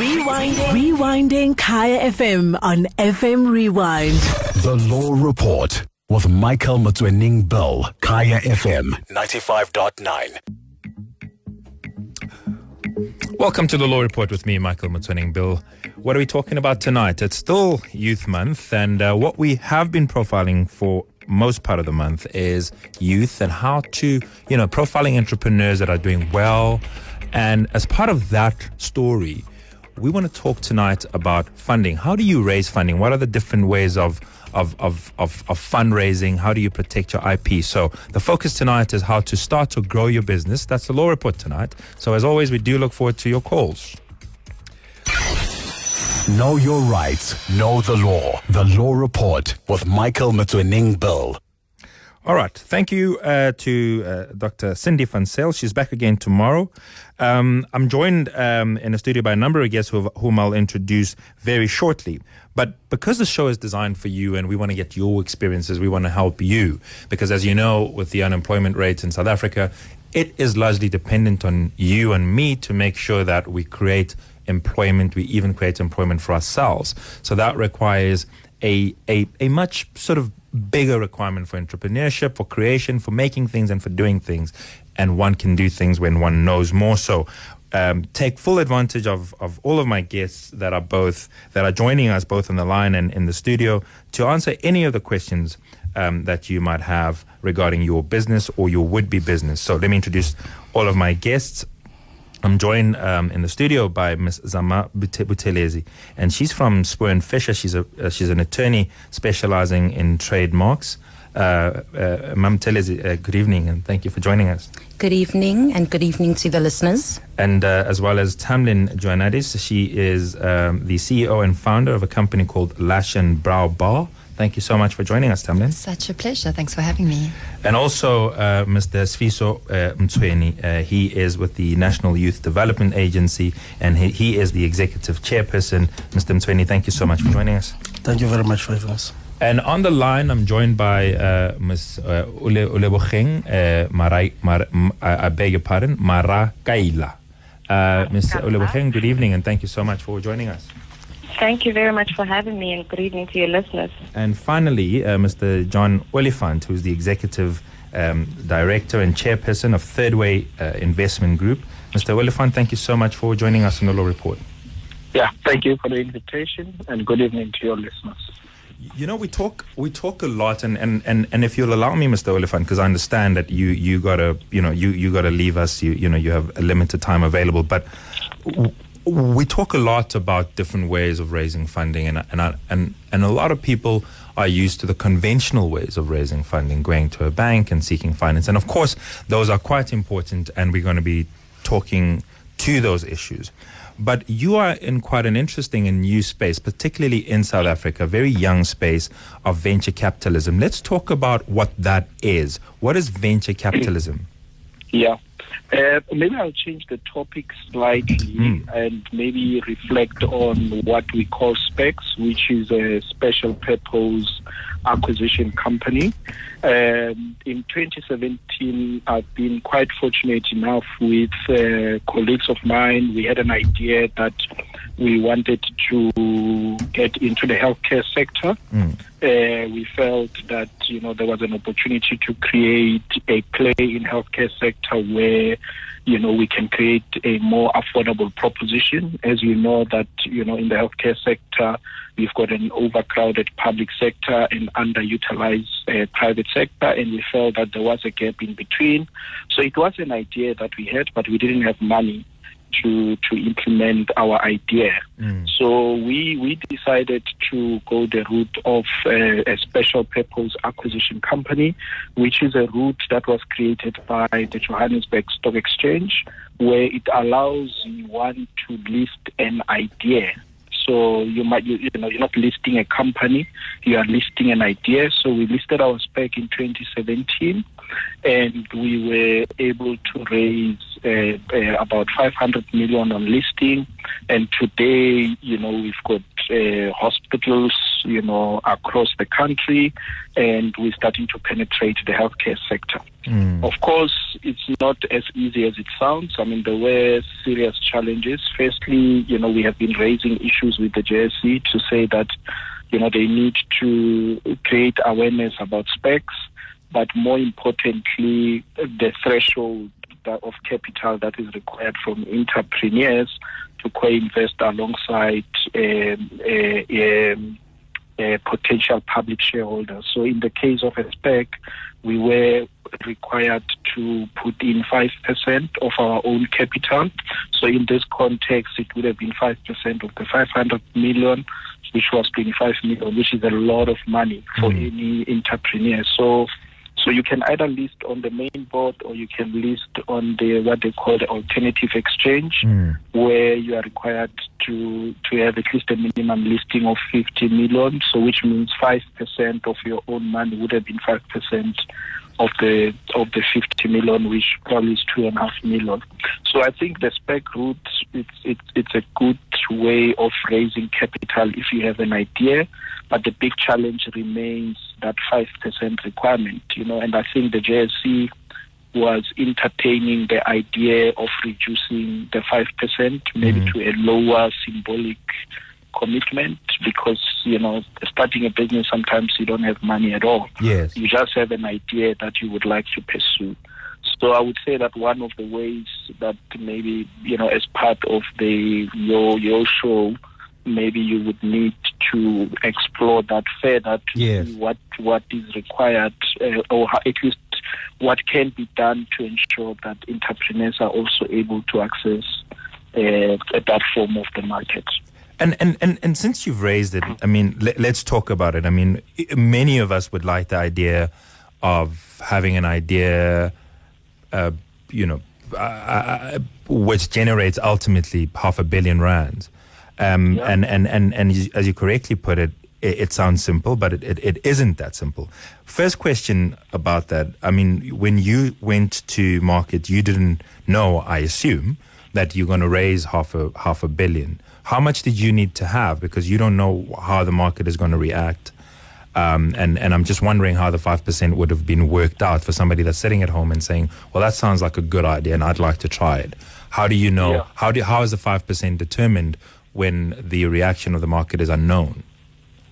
Rewinding. Rewinding Kaya FM on FM Rewind. The Law Report with Michael Motsoeneng Bill, Kaya FM 95.9. Welcome to the Law Report with me, Michael Motsoeneng Bill. What are we talking about tonight? It's still Youth Month, and uh, what we have been profiling for most part of the month is youth and how to, you know, profiling entrepreneurs that are doing well. And as part of that story, we want to talk tonight about funding. How do you raise funding? What are the different ways of of, of, of, of fundraising? How do you protect your IP? So the focus tonight is how to start to grow your business. That's the law report tonight. So as always, we do look forward to your calls. Know your rights, know the law. The Law Report with Michael Motsoeneng Bill. All right. Thank you uh, to uh, Dr. Sindi Zyl. She's back again tomorrow. Um, I'm joined um, in the studio by a number of guests whom I'll introduce very shortly. But because the show is designed for you and we want to get your experiences, we want to help you. Because as you know, with the unemployment rates in South Africa, it is largely dependent on you and me to make sure that we create employment, we even create employment for ourselves. So that requires a, a, a much sort of bigger requirement for entrepreneurship, for creation, for making things, and for doing things. And one can do things when one knows more. So, um, take full advantage of, of all of my guests that are both that are joining us both on the line and in the studio to answer any of the questions um, that you might have regarding your business or your would-be business. So let me introduce all of my guests. I'm joined um, in the studio by Ms. Zama Buthelezi, and she's from Spoor and Fisher. She's a uh, she's an attorney specializing in trademarks. Uh, uh, Mam Telezi, uh, good evening, and thank you for joining us. Good evening, and good evening to the listeners. And uh, as well as Tamlin Joannides, she is um, the CEO and founder of a company called Lash and Brow Bar. Thank you so much for joining us, Tamlin. Such a pleasure. Thanks for having me. And also uh, Mr. Sifiso uh, Mtsweni. Uh, he is with the National Youth Development Agency and he, he is the executive chairperson. Mr. Mtsweni, thank you so much for joining us. Thank you very much for having us. And on the line, I'm joined by uh, Ms. Uh, Ule Olebogeng, uh, Marai, Mar, I beg your pardon, Mara Kaila. Uh, Ms. Olebogeng, good evening and thank you so much for joining us. Thank you very much for having me and good evening to your listeners. And finally, uh, Mr. John Oliphant, who's the executive um, director and chairperson of Third Way uh, Investment Group. Mr. Oliphant, thank you so much for joining us on the Law Report. Yeah, thank you for the invitation and good evening to your listeners. You know, we talk we talk a lot, and, and, and, and if you'll allow me, Mr. Oliphant, because I understand that you you gotta you know you you gotta leave us. You you know you have a limited time available, but. W- we talk a lot about different ways of raising funding, and and and and a lot of people are used to the conventional ways of raising funding, going to a bank and seeking finance, and of course those are quite important, and we're going to be talking to those issues. But you are in quite an interesting and new space, particularly in South Africa, a very young space of venture capitalism. Let's talk about what that is. What is venture capitalism? Yeah. Uh, maybe I'll change the topic slightly mm. and maybe reflect on what we call SPACs, which is a special purpose acquisition company. Um, in 2017, I've been quite fortunate enough with uh, colleagues of mine. We had an idea that we wanted to get into the healthcare sector. Mm. Uh, we felt that you know there was an opportunity to create a play in healthcare sector where you know we can create a more affordable proposition. As you know that you know in the healthcare sector we've got an overcrowded public sector and underutilized uh, private sector, and we felt that there was a gap in between. So it was an idea that we had, but we didn't have money to to implement our idea. Mm. So we we decided to go the route of uh, a special purpose acquisition company, which is a route that was created by the Johannesburg Stock Exchange, where it allows one to list an idea so you might, you, you, know, you're not listing a company, you are listing an idea. So we listed our SPAC in 2017, and we were able to raise uh, uh, about 500 million on listing. And today, you know, we've got uh, hospitals, you know, across the country, and we're starting to penetrate the healthcare sector. Of course, it's not as easy as it sounds. I mean, there were serious challenges. Firstly, you know, we have been raising issues with the JSE to say that, you know, they need to create awareness about SPACs, but more importantly, the threshold of capital that is required from entrepreneurs to co-invest alongside um, uh, um, uh, potential public shareholders. So in the case of a SPAC, we were required to put in 5% of our own capital. So in this context, it would have been 5% of the 500 million, which was 25 million, which is a lot of money for any entrepreneur. So so you can either list on the main board or you can list on the what they call the alternative exchange, mm. where you are required to to have at least a minimum listing of 50 million. So which means five percent of your own money would have been five percent of the of the 50 million, which probably is two and a half million. So I think the SPAC route it's it's it's a good way of raising capital if you have an idea, but the big challenge remains that five percent requirement. You know, and I think the JSE was entertaining the idea of reducing the five percent maybe mm-hmm. to a lower symbolic commitment because you know starting a business sometimes you don't have money at all Yes. you just have an idea that you would like to pursue. So I would say that one of the ways that maybe you know as part of the your your show, maybe you would need to explore that further to Yes. see what what is required uh, or how, at least what can be done to ensure that entrepreneurs are also able to access uh, that form of the market. And, and, and, and since you've raised it, I mean, let, let's talk about it. I mean, many of us would like the idea of having an idea, uh, you know, uh, uh, which generates ultimately half a billion rands. Um, And, and, and, and as you correctly put it, it, it sounds simple, but it, it, it isn't that simple. First question about that. I mean, when you went to market, you didn't know, I assume, that you're going to raise half a half a billion. How much did you need to have? Because you don't know how the market is going to react. Um, and, and I'm just wondering how the 5% would have been worked out for somebody that's sitting at home and saying, well, that sounds like a good idea and I'd like to try it. How do you know? Yeah. How, do, how is the 5% determined when the reaction of the market is unknown?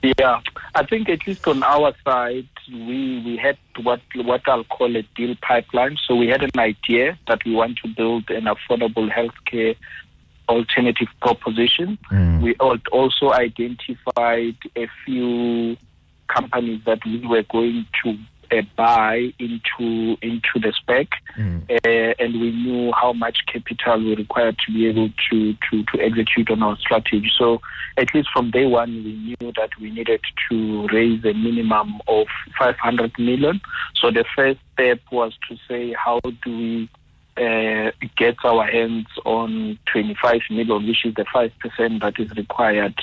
Yeah, I think at least on our side, we we had what what I'll call a deal pipeline. So we had an idea that we want to build an affordable healthcare alternative proposition. We also identified a few companies that we were going to uh, buy into into the SPAC, uh, and we knew how much capital we required to be able to, to to execute on our strategy. So at least from day one, we knew that we needed to raise a minimum of 500 million. So the first step was to say how do we uh, get our hands on 25 million, which is the 5% that is required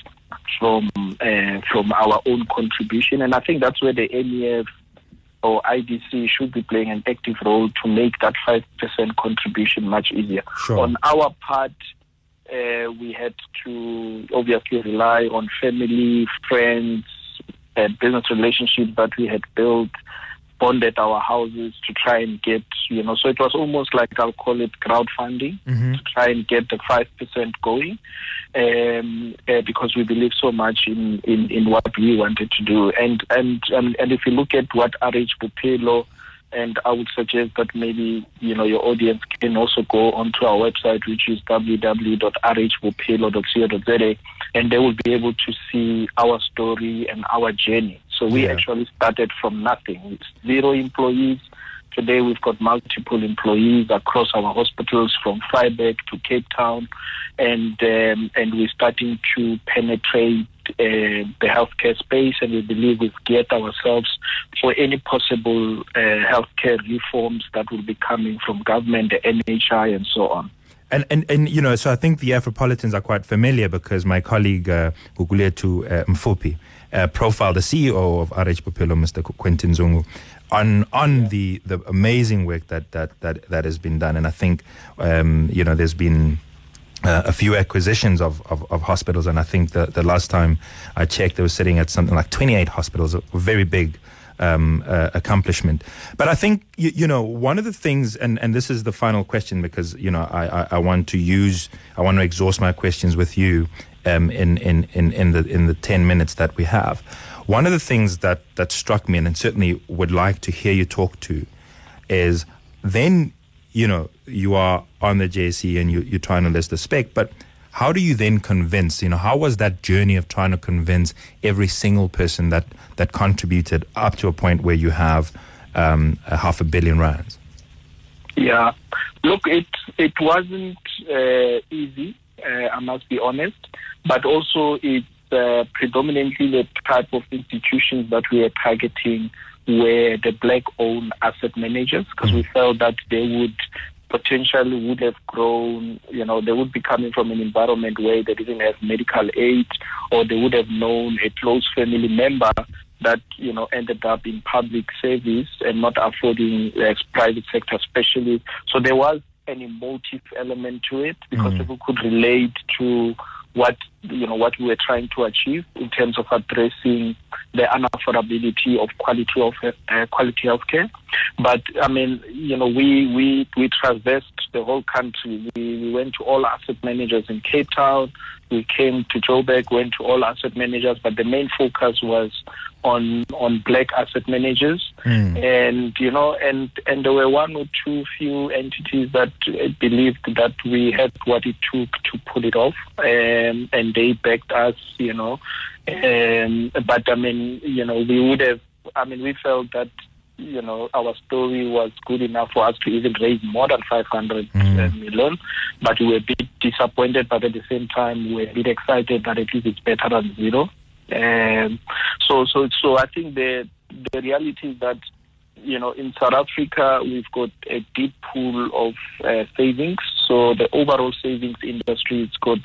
from uh, from our own contribution. And I think that's where the NEF or IDC should be playing an active role to make that 5% contribution much easier. Sure. On our part, uh, we had to obviously rely on family, friends, uh, business relationships that we had built, bonded our houses to try and get, you know, so it was almost like I'll call it crowdfunding to try and get the 5% going um, uh, because we believe so much in, in, in what we wanted to do. And, and, and, and if you look at what RH Bophelo and I would suggest that maybe you know your audience can also go onto our website, which is www.rhbophelo.co.za, and they will be able to see our story and our journey. So we Yeah. actually started from nothing, with zero employees. Today we've got multiple employees across our hospitals from Vryburg to Cape Town, and um, and we're starting to penetrate uh, the healthcare space, and we believe we've geared ourselves for any possible uh, healthcare reforms that will be coming from government, the NHI, and so on. And, and, and you know, so I think the Afropolitans are quite familiar because my colleague uh, Gugulethu uh, Mfuphi uh, profiled the CEO of RH Mr. Quentin Zungu, on on the, the amazing work that, that, that, that has been done. And I think, um, you know, there's been uh, a few acquisitions of, of, of, hospitals, and I think the, the last time I checked, they were sitting at something like 28 hospitals, a very big um, uh, accomplishment. But I think, you, you, know, one of the things, and, and this is the final question because, you know, I, I, I want to use, I want to exhaust my questions with you um, in, in, in, in, the, in the 10 minutes that we have. One of the things that, that struck me, and certainly would like to hear you talk to, is then, you know, you are on the JSE and you, you're trying to list the SPAC, but how do you then convince, you know, how was that journey of trying to convince every single person that, that contributed up to a point where you have um, a half a billion rands? Yeah, look, it it wasn't uh, easy. Uh, I must be honest, but also it's uh, predominantly the type of institutions that we are targeting were the black-owned asset managers because mm. we felt that they would potentially would have grown, you know, they would be coming from an environment where they didn't have medical aid or they would have known a close family member that, you know, ended up in public service and not affording uh, private sector specialists. So there was an emotive element to it because mm. people could relate to what you know what we were trying to achieve in terms of addressing the unaffordability of quality of uh, quality healthcare. But I mean, you know, we we we traversed the whole country. We, we went to all asset managers in Cape Town. We came to Joburg, went to all asset managers, but the main focus was on on black asset managers, mm. and you know, and and there were one or two few entities that believed that we had what it took to pull it off, um, and they backed us, you know. Um, but I mean, you know, we would have. I mean, we felt that you know, our story was good enough for us to even raise more than 500 mm. million. But we were a bit disappointed, but at the same time, we were a bit excited that at least it's better than zero. Um, so, so, so I think the the reality is that you know in South Africa we've got a deep pool of uh, savings. So the overall savings industry has got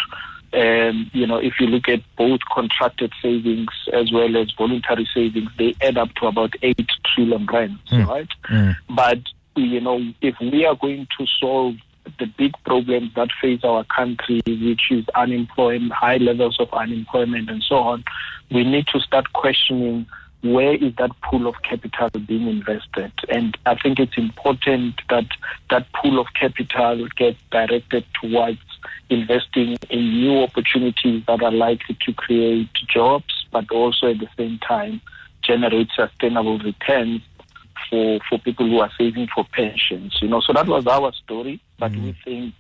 um, you know, if you look at both contracted savings as well as voluntary savings, they add up to about 8 trillion rands, mm. right? Mm. But, you know, if we are going to solve the big problems that face our country, which is unemployment, high levels of unemployment, and so on, we need to start questioning where is that pool of capital being invested? And I think it's important that that pool of capital gets directed towards investing in new opportunities that are likely to create jobs, but also at the same time generate sustainable returns for, for people who are saving for pensions. You know, so that was our story, but mm. we think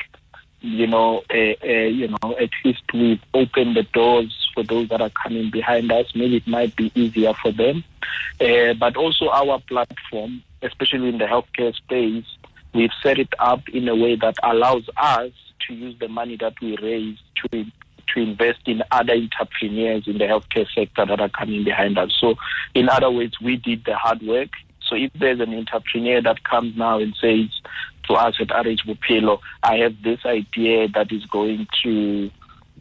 you know, uh, uh, you know, at least we've opened the doors for those that are coming behind us. Maybe it might be easier for them, uh, but also our platform, especially in the healthcare space, we've set it up in a way that allows us to use the money that we raise to to invest in other entrepreneurs in the healthcare sector that are coming behind us. So, in other words, we did the hard work. So, if there's an entrepreneur that comes now and says, to us at RH Bophelo, I have this idea that is going to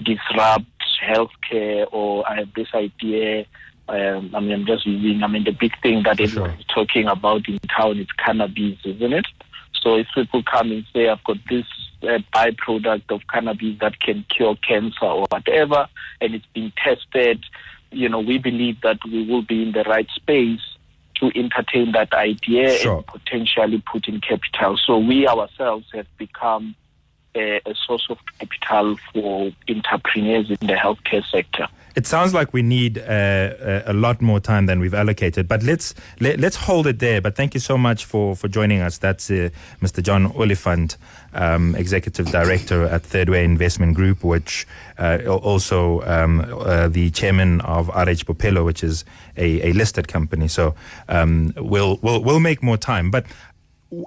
disrupt healthcare, or I have this idea. Um, I mean, I'm just using. I mean, the big thing that everyone's sure. talking about in town is cannabis, isn't it? So if people come and say, "I've got this uh, byproduct of cannabis that can cure cancer or whatever," and it's been tested, you know, we believe that we will be in the right space to entertain that idea sure. and potentially put in capital. So we ourselves have become a, a source of capital for entrepreneurs in the healthcare sector. It sounds like we need uh, a lot more time than we've allocated, but let's let, us let us hold it there. But thank you so much for, for joining us. That's uh, Mr. John Oliphant, um, Executive Director at Third Way Investment Group, which uh, also um, uh, the chairman of RH Bophelo, which is a, a listed company. So um, we'll, we'll we'll make more time, but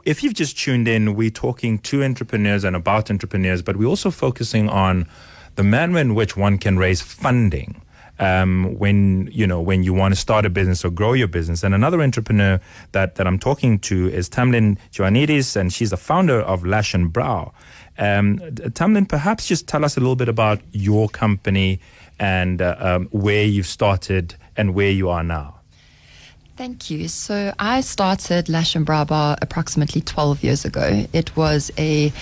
if you've just tuned in, we're talking to entrepreneurs and about entrepreneurs, but we're also focusing on the manner in which one can raise funding. Um, when you know when you want to start a business or grow your business. And another entrepreneur that, that I'm talking to is Tamlin Joannides, and she's the founder of Lash and Brow. Um, Tamlin, perhaps just tell us a little bit about your company and uh, um, where you've started and where you are now. Thank you. So I started Lash and Brow Bar approximately 12 years ago. It was a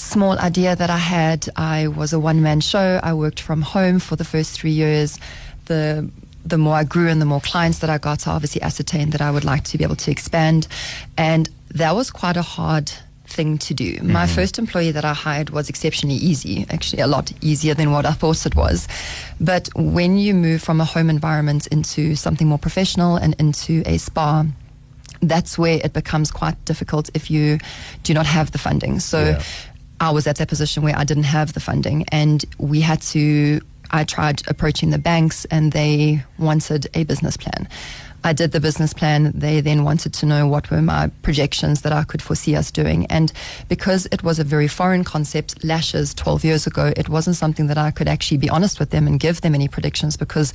small idea that I had. I was a one man show. I worked from home for the first three years. The the more I grew and the more clients that I got, I obviously ascertained that I would like to be able to expand. And that was quite a hard thing to do. Mm-hmm. My first employee that I hired was exceptionally easy, actually a lot easier than what I thought it was. But when you move from a home environment into something more professional and into a spa, that's where it becomes quite difficult if you do not have the funding. So yeah. I was at that position where I didn't have the funding and we had to I tried approaching the banks and they wanted a business plan. I did the business plan. They then wanted to know what were my projections that I could foresee us doing. And because it was a very foreign concept, lashes 12 years ago, it wasn't something that I could actually be honest with them and give them any predictions because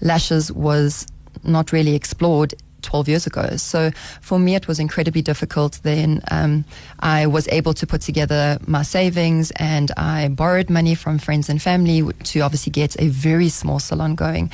lashes was not really explored 12 years ago. So for me, it was incredibly difficult. Then um, I was able to put together my savings and I borrowed money from friends and family to obviously get a very small salon going.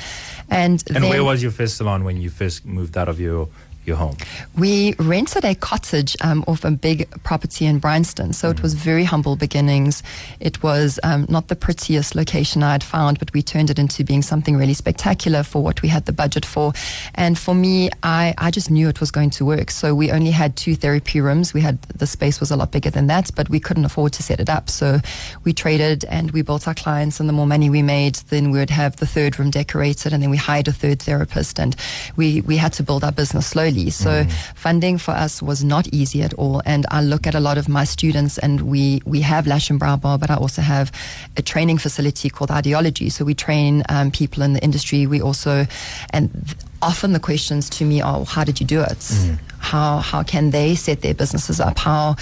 And, and then, where was your first salon when you first moved out of your your home? We rented a cottage um, off a big property in Bryanston. So mm. it was very humble beginnings. It was um, not the prettiest location I had found, but we turned it into being something really spectacular for what we had the budget for. And for me, I, I just knew it was going to work. So we only had two therapy rooms. We had the space was a lot bigger than that, but we couldn't afford to set it up. So we traded and we built our clients. And the more money we made, then we would have the third room decorated, and then we hired a third therapist. And we we had to build our business slowly so mm. funding for us was not easy at all. And I look at a lot of my students and we, we have Lash and Brow Bar, but I also have a training facility called Ideology. So we train um, people in the industry. We also, and th- often the questions to me are, how did you do it? Mm. How, how can they set their businesses up? How,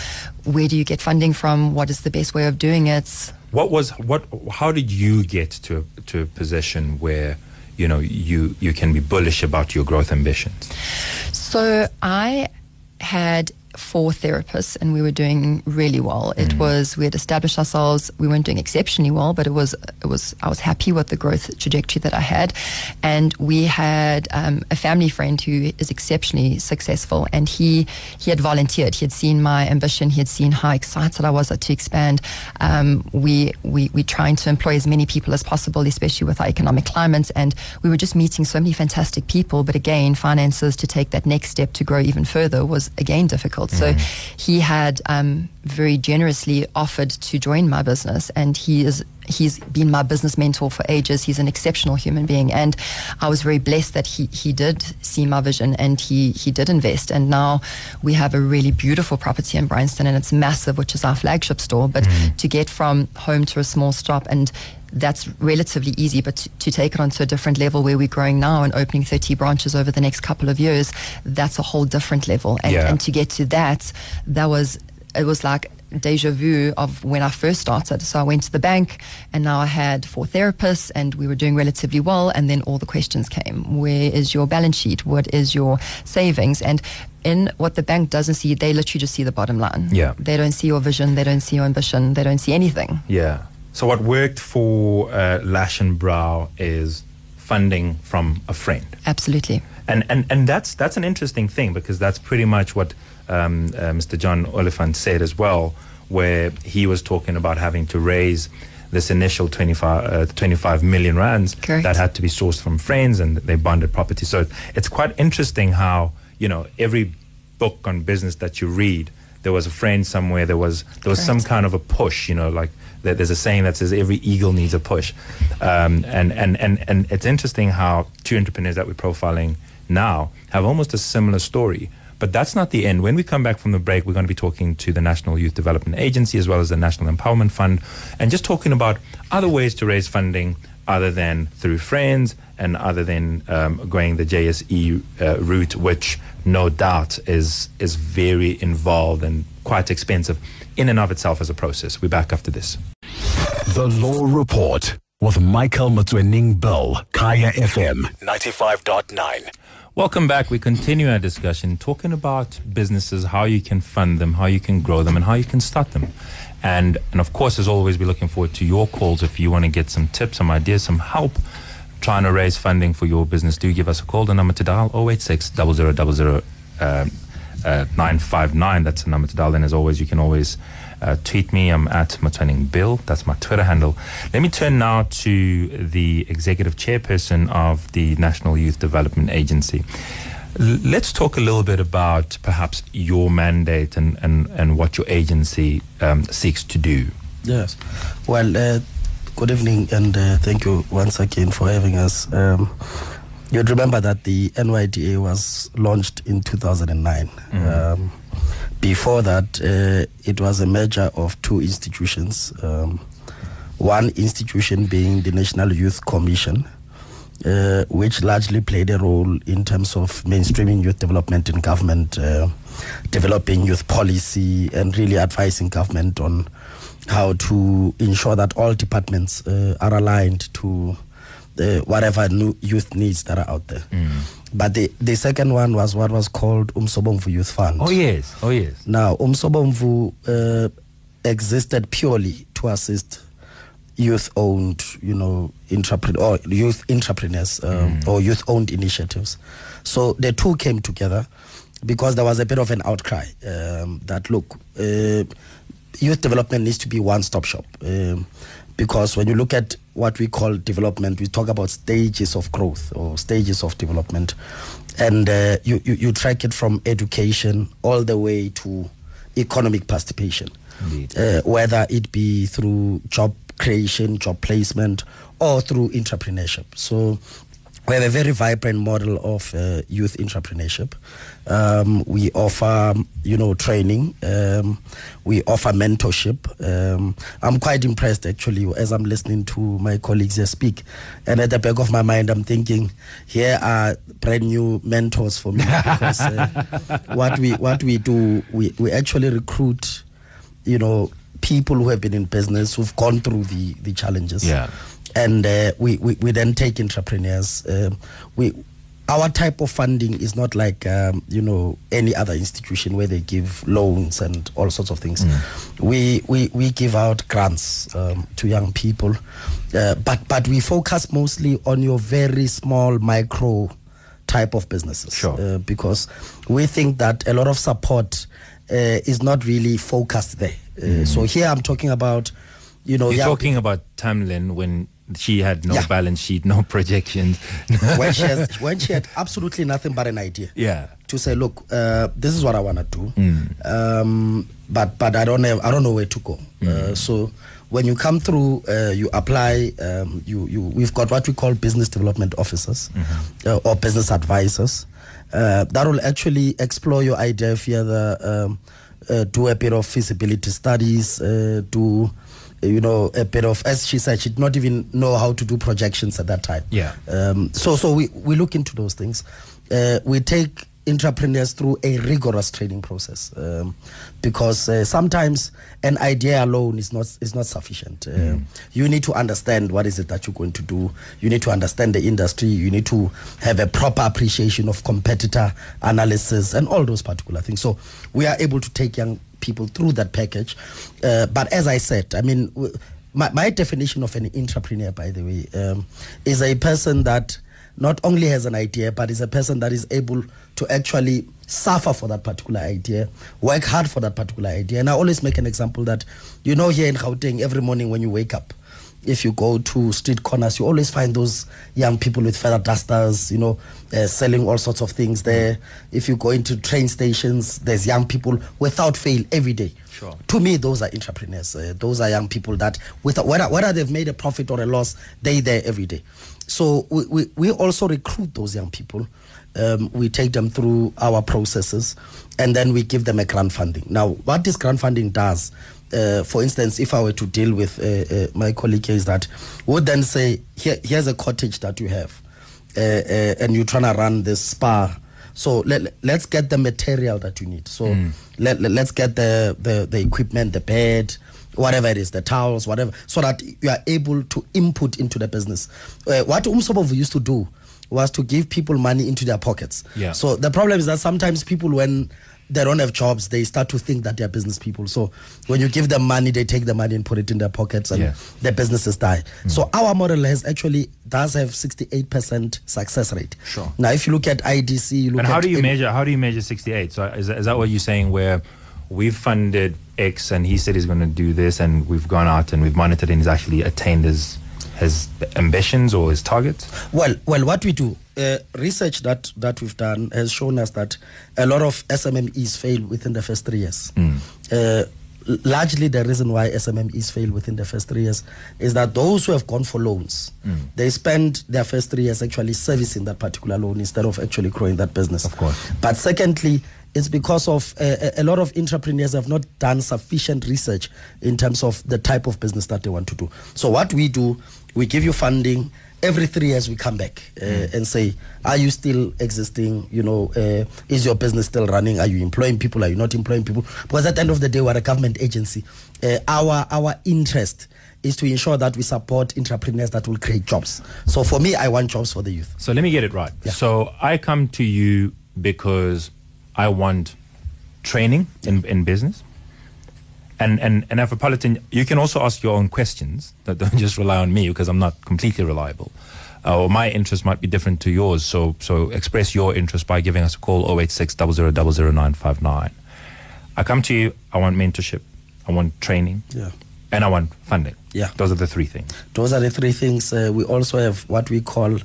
where do you get funding from? What is the best way of doing it? What was, what, how did you get to, to a position where, you know you you can be bullish about your growth ambitions? So i had four therapists and we were doing really well. It mm. was we had established ourselves. We weren't doing exceptionally well, but it was it was I was happy with the growth trajectory that I had, and we had um, a family friend who is exceptionally successful, and he he had volunteered. He had seen my ambition. He had seen how excited I was to expand. Um, we we we trying to employ as many people as possible, especially with our economic climate, and we were just meeting so many fantastic people. But again, finances to take that next step to grow even further was again difficult difficult. Mm. So he had um, very generously offered to join my business, and he is he's been my business mentor for ages. He's an exceptional human being, and I was very blessed that he he did see my vision and he he did invest. And now we have a really beautiful property in Bryanston, and it's massive, which is our flagship store. But mm. to get from home to a small stop and that's relatively easy, but to, to, take it onto a different level where we're growing now and opening 30 branches over the next couple of years, that's a whole different level. And, yeah. and to get to that, that was, it was like deja vu of when I first started. So I went to the bank and now I had four therapists and we were doing relatively well. And then all the questions came. Where is your balance sheet? What is your savings? And in what the bank doesn't see, they literally just see the bottom line. Yeah. They don't see your vision. They don't see your ambition. They don't see anything. Yeah. So what worked for uh, Lash and Brow is funding from a friend. Absolutely. And and and that's that's an interesting thing because that's pretty much what um, uh, Mr. John Oliphant said as well, where he was talking about having to raise this initial 25, uh, 25 million rands Correct. that had to be sourced from friends and they bonded property. So it's quite interesting how you know every book on business that you read, there was a friend somewhere, there was there was Correct. some kind of a push, you know, like there's a saying that says every eagle needs a push, um, and, and and and it's interesting how two entrepreneurs that we're profiling now have almost a similar story. But that's not the end. When we come back from the break, we're going to be talking to the National Youth Development Agency as well as the National Empowerment Fund, and just talking about other ways to raise funding other than through friends and other than um, going the JSE uh, route, which no doubt is is very involved and quite expensive in and of itself as a process. We're back after this. The Law Report with Michael Motsoeneng Bill, Kaya FM 95.9. Welcome back. We continue our discussion talking about businesses, how you can fund them, how you can grow them, and how you can start them. And, and of course, as always, we're looking forward to your calls if you want to get some tips, some ideas, some help trying to raise funding for your business. Do give us a call. The number to dial 086 0000. Uh, uh, 959. That's the number to dial in. As always, you can always uh, tweet me. I'm at Motsoeneng Bill. That's my Twitter handle. Let me turn now to the executive chairperson of the National Youth Development Agency. L- let's talk a little bit about perhaps your mandate and, and, and what your agency um, seeks to do. Yes. Well, uh, good evening, and uh, thank you once again for having us. Um, you'd remember that the NYDA was launched in 2009. Um, before that, uh, it was a merger of two institutions. Um, one institution being the National Youth Commission, uh, which largely played a role in terms of mainstreaming youth development in government, uh, developing youth policy, and really advising government on how to ensure that all departments uh, are aligned to uh, whatever new youth needs that are out there. But the, the second one was what was called Umsobomvu Youth Fund. Oh, yes. Oh, yes. Now, Umsobomvu uh, existed purely to assist youth-owned, you know, entrepreneur or youth entrepreneurs um, or youth-owned initiatives. So the two came together because there was a bit of an outcry um, that look, uh, youth development needs to be one-stop shop. Um, because when you look at what we call development, we talk about stages of growth or stages of development, and uh, you, you you track it from education all the way to economic participation, uh, whether it be through job creation, job placement, or through entrepreneurship. So we have a very vibrant model of uh, youth entrepreneurship. Um, we offer, you know, training. Um, we offer mentorship. Um, I'm quite impressed actually as I'm listening to my colleagues here speak, and at the back of my mind, I'm thinking, here are brand new mentors for me because uh, what we what we do, we we actually recruit, you know, people who have been in business who've gone through the the challenges Yeah. And uh, we, we we then take entrepreneurs. Um, we our type of funding is not like um, you know any other institution where they give loans and all sorts of things. We, we we give out grants um, to young people, uh, but but we focus mostly on your very small micro type of businesses. Sure. Uh, because we think that a lot of support uh, is not really focused there. Uh, So here I'm talking about, you know, You're young talking about Tamlin when she had no Yeah. balance sheet, no projections. when she has, when she had absolutely nothing but an idea yeah. to say, look, uh, this is what I want to do, um, but but I don't have I don't know where to go. Uh, so when you come through, uh, you apply. Um, you you we've got what we call business development officers uh, or business advisors. Uh, that will actually explore your idea further, um, uh, do a bit of feasibility studies, uh, do you know a bit of as she said she did not even know how to do projections at that time. Yeah. um, so so we, we look into those things. Uh, we take entrepreneurs through a rigorous training process um, because uh, sometimes an idea alone is not is not sufficient. Uh, you need to understand what is it that you're going to do. You need to understand the industry. You need to have a proper appreciation of competitor analysis and all those particular things. So we are able to take young people through that package. Uh, but as I said, I mean, w- my, my definition of an entrepreneur, by the way, um, is a person that not only has an idea, but is a person that is able to actually suffer for that particular idea, work hard for that particular idea. And I always make an example that, you know, here in Gauteng, every morning when you wake up, if you go to street corners, you always find those young people with feather dusters, you know, uh, selling all sorts of things there. If you go into train stations, there's young people without fail every day. Sure. To me, those are entrepreneurs. Uh, those are young people that, without, whether, whether they've made a profit or a loss, they there every day. So we, we, we also recruit those young people. Um, we take them through our processes and then we give them a grant funding. Now, what this grant funding does, uh, for instance, if I were to deal with uh, uh, my colleague here, is that would then say, Here, here's a cottage that you have, uh, uh, and you're trying to run this spa. So let, let's get the material that you need. So let, let, us get the, the, the equipment, the bed, whatever it is, the towels, whatever, so that you are able to input into the business. Uh, what Umsobomvu used to do was to give people money into their pockets. Yeah. So the problem is that sometimes people, when they don't have jobs, they start to think that they're business people. So when you give them money, they take the money and put it in their pockets, and Yeah. their businesses die. Mm. So our model has actually does have 68% success rate. Sure. Now, if you look at IDC, you look And how at do you in- measure? How do you measure 68? So is that, is that what you're saying? Where we've funded X and he said he's going to do this, and we've gone out and we've monitored, and he's actually attained his his ambitions or his targets. Well, well, what we do, uh, research that that we've done has shown us that a lot of SMMEs fail within the first three years. Uh, largely, the reason why SMMEs fail within the first three years is that those who have gone for loans, they spend their first three years actually servicing that particular loan instead of actually growing that business. Of course. But secondly, it's because of uh, a lot of entrepreneurs have not done sufficient research in terms of the type of business that they want to do. So what we do, we give you funding. Every three years we come back uh, and say, are you still existing? You know, uh, is your business still running? Are you employing people? Are you not employing people? Because at the end of the day, we're a government agency. Uh, our our interest is to ensure that we support entrepreneurs that will create jobs. So for me, I want jobs for the youth. So let me get it right. Yeah. So I come to you because I want training in, in business. And, and, and Afropolitan, you can also ask your own questions that don't just rely on me because I'm not completely reliable. Uh, or my interest might be different to yours. So, so express your interest by giving us a call 086 00959. I come to you, I want mentorship, I want training, Yeah. and I want funding. Yeah. Those are the three things. Those are the three things. Uh, we also have what we call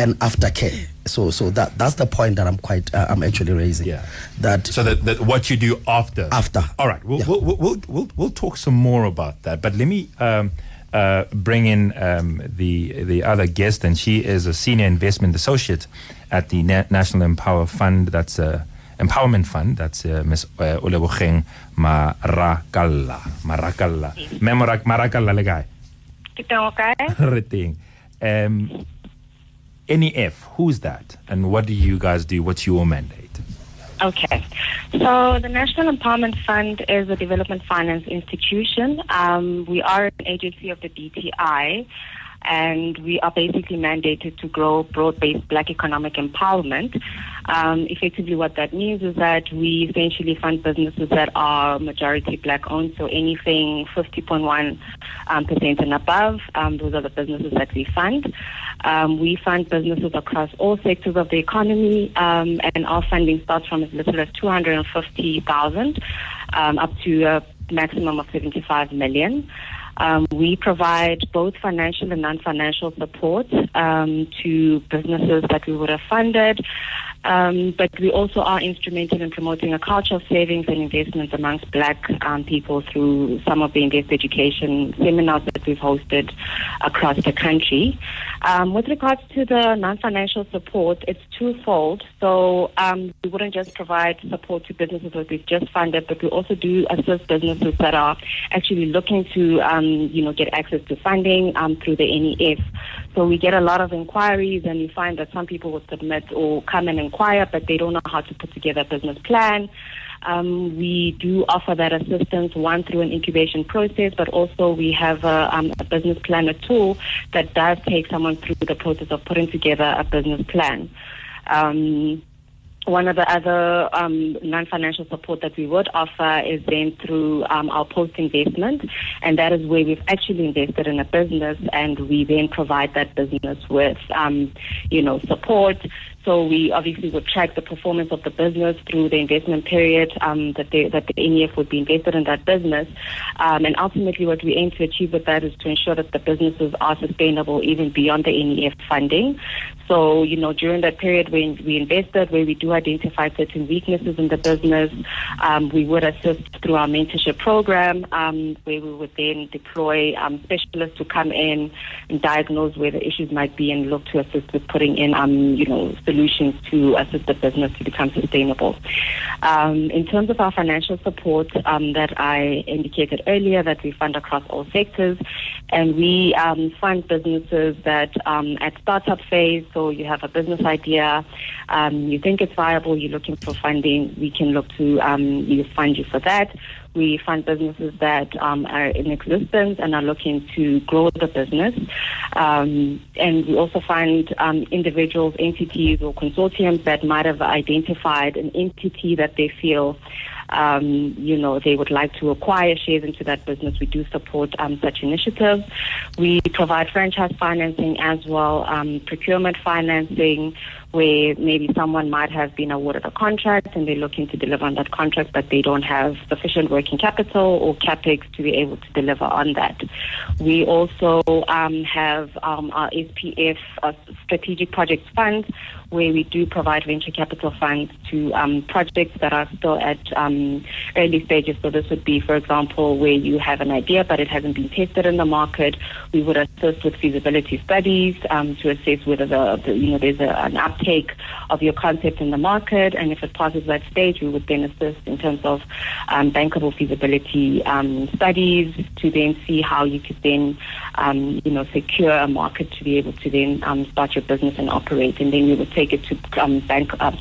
an aftercare. So, so that that's the point that I'm quite uh, I'm actually raising. Yeah. That So that, that what you do after. After. All right. We'll, Yeah. we'll, we'll, we'll, we'll, we'll talk some more about that. But let me um, uh, bring in um, the the other guest, and she is a senior investment associate at the Na- National Empower Fund. That's a empowerment fund. That's uh, Miss uh, Olebogeng Marakalla. Marakalla. Memorak Marakalla le kae? Ke teng o kae? Re teng. Um, NEF, who's that? And what do you guys do? What's your mandate? Okay. So the National Empowerment Fund is a development finance institution. Um, we are an agency of the DTI, and we are basically mandated to grow broad-based black economic empowerment. Um, effectively, what that means is that we essentially fund businesses that are majority black-owned, so anything 50.1 um, percent and above. Um, those are the businesses that we fund. Um, we fund businesses across all sectors of the economy, um, and our funding starts from as little as 250,000 um, up to a maximum of 75 million. Um, we provide both financial and non-financial support um, to businesses that we would have funded. Um, but we also are instrumental in promoting a culture of savings and investments amongst black um, people through some of the invest education seminars that we've hosted across the country. Um, with regards to the non-financial support, it's twofold. So um, we wouldn't just provide support to businesses that we've just funded, but we also do assist businesses that are actually looking to, um, you know, get access to funding um, through the NEF. So we get a lot of inquiries, and we find that some people will submit or come and inquire, but they don't know how to put together a business plan. Um, we do offer that assistance, one through an incubation process, but also we have a, um, a business planner tool that does take someone through the process of putting together a business plan. Um, one of the other um, non-financial support that we would offer is then through um, our post-investment, and that is where we've actually invested in a business, and we then provide that business with, um, you know, support. So we obviously would track the performance of the business through the investment period um, that, they, that the NEF would be invested in that business, um, and ultimately what we aim to achieve with that is to ensure that the businesses are sustainable even beyond the NEF funding. So, you know, during that period when we invested, where we do identify certain weaknesses in the business, um, we would assist through our mentorship program, um, where we would then deploy um, specialists to come in and diagnose where the issues might be and look to assist with putting in, um, you know, solutions to assist the business to become sustainable. Um, in terms of our financial support um, that I indicated earlier, that we fund across all sectors, and we um, fund businesses that um, at startup phase, so you have a business idea, um, you think it's viable, you're looking for funding, we can look to um, you fund you for that. We fund businesses that um, are in existence and are looking to grow the business. Um, and we also fund um, individuals, entities, or consortiums that might have identified an entity that they feel um, you know, they would like to acquire shares into that business, we do support um, such initiatives. We provide franchise financing as well, um, procurement financing where maybe someone might have been awarded a contract and they're looking to deliver on that contract, but they don't have sufficient working capital or capex to be able to deliver on that. We also um, have um, our SPF uh, Strategic Projects Fund, where we do provide venture capital funds to um, projects that are still at um, early stages. So this would be, for example, where you have an idea but it hasn't been tested in the market. We would assist with feasibility studies um, to assess whether the, the you know there's a, an uptake of your concept in the market, and if it passes that stage, we would then assist in terms of um, bankable feasibility um, studies to then see how you could then um, you know secure a market to be able to then start your business and operate, and then we would take it to um, bank uh,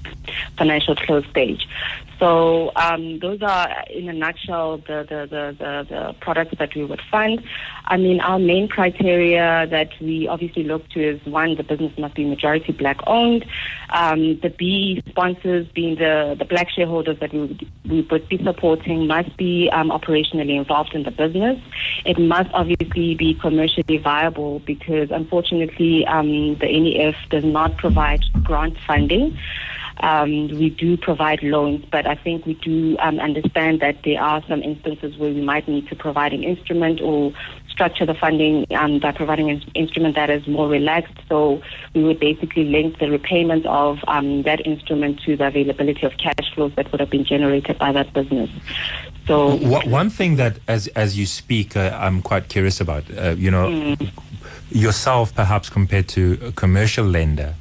financial close stage. So um, those are, in a nutshell, the, the, the, the, the products that we would fund. I mean, our main criteria that we obviously look to is one, the business must be majority black owned. Um, the B sponsors, being the, the black shareholders that we would, we would be supporting, must be um, operationally involved in the business. It must obviously be commercially viable because, unfortunately, um, the NEF does not provide grant funding. Um, we do provide loans, but I think we do um, understand that there are some instances where we might need to provide an instrument or structure the funding um, by providing an instrument that is more relaxed. So we would basically link the repayment of um, that instrument to the availability of cash flows that would have been generated by that business. So one thing that, as as you speak, uh, I'm quite curious about. Uh, you know, mm. yourself perhaps compared to a commercial lender.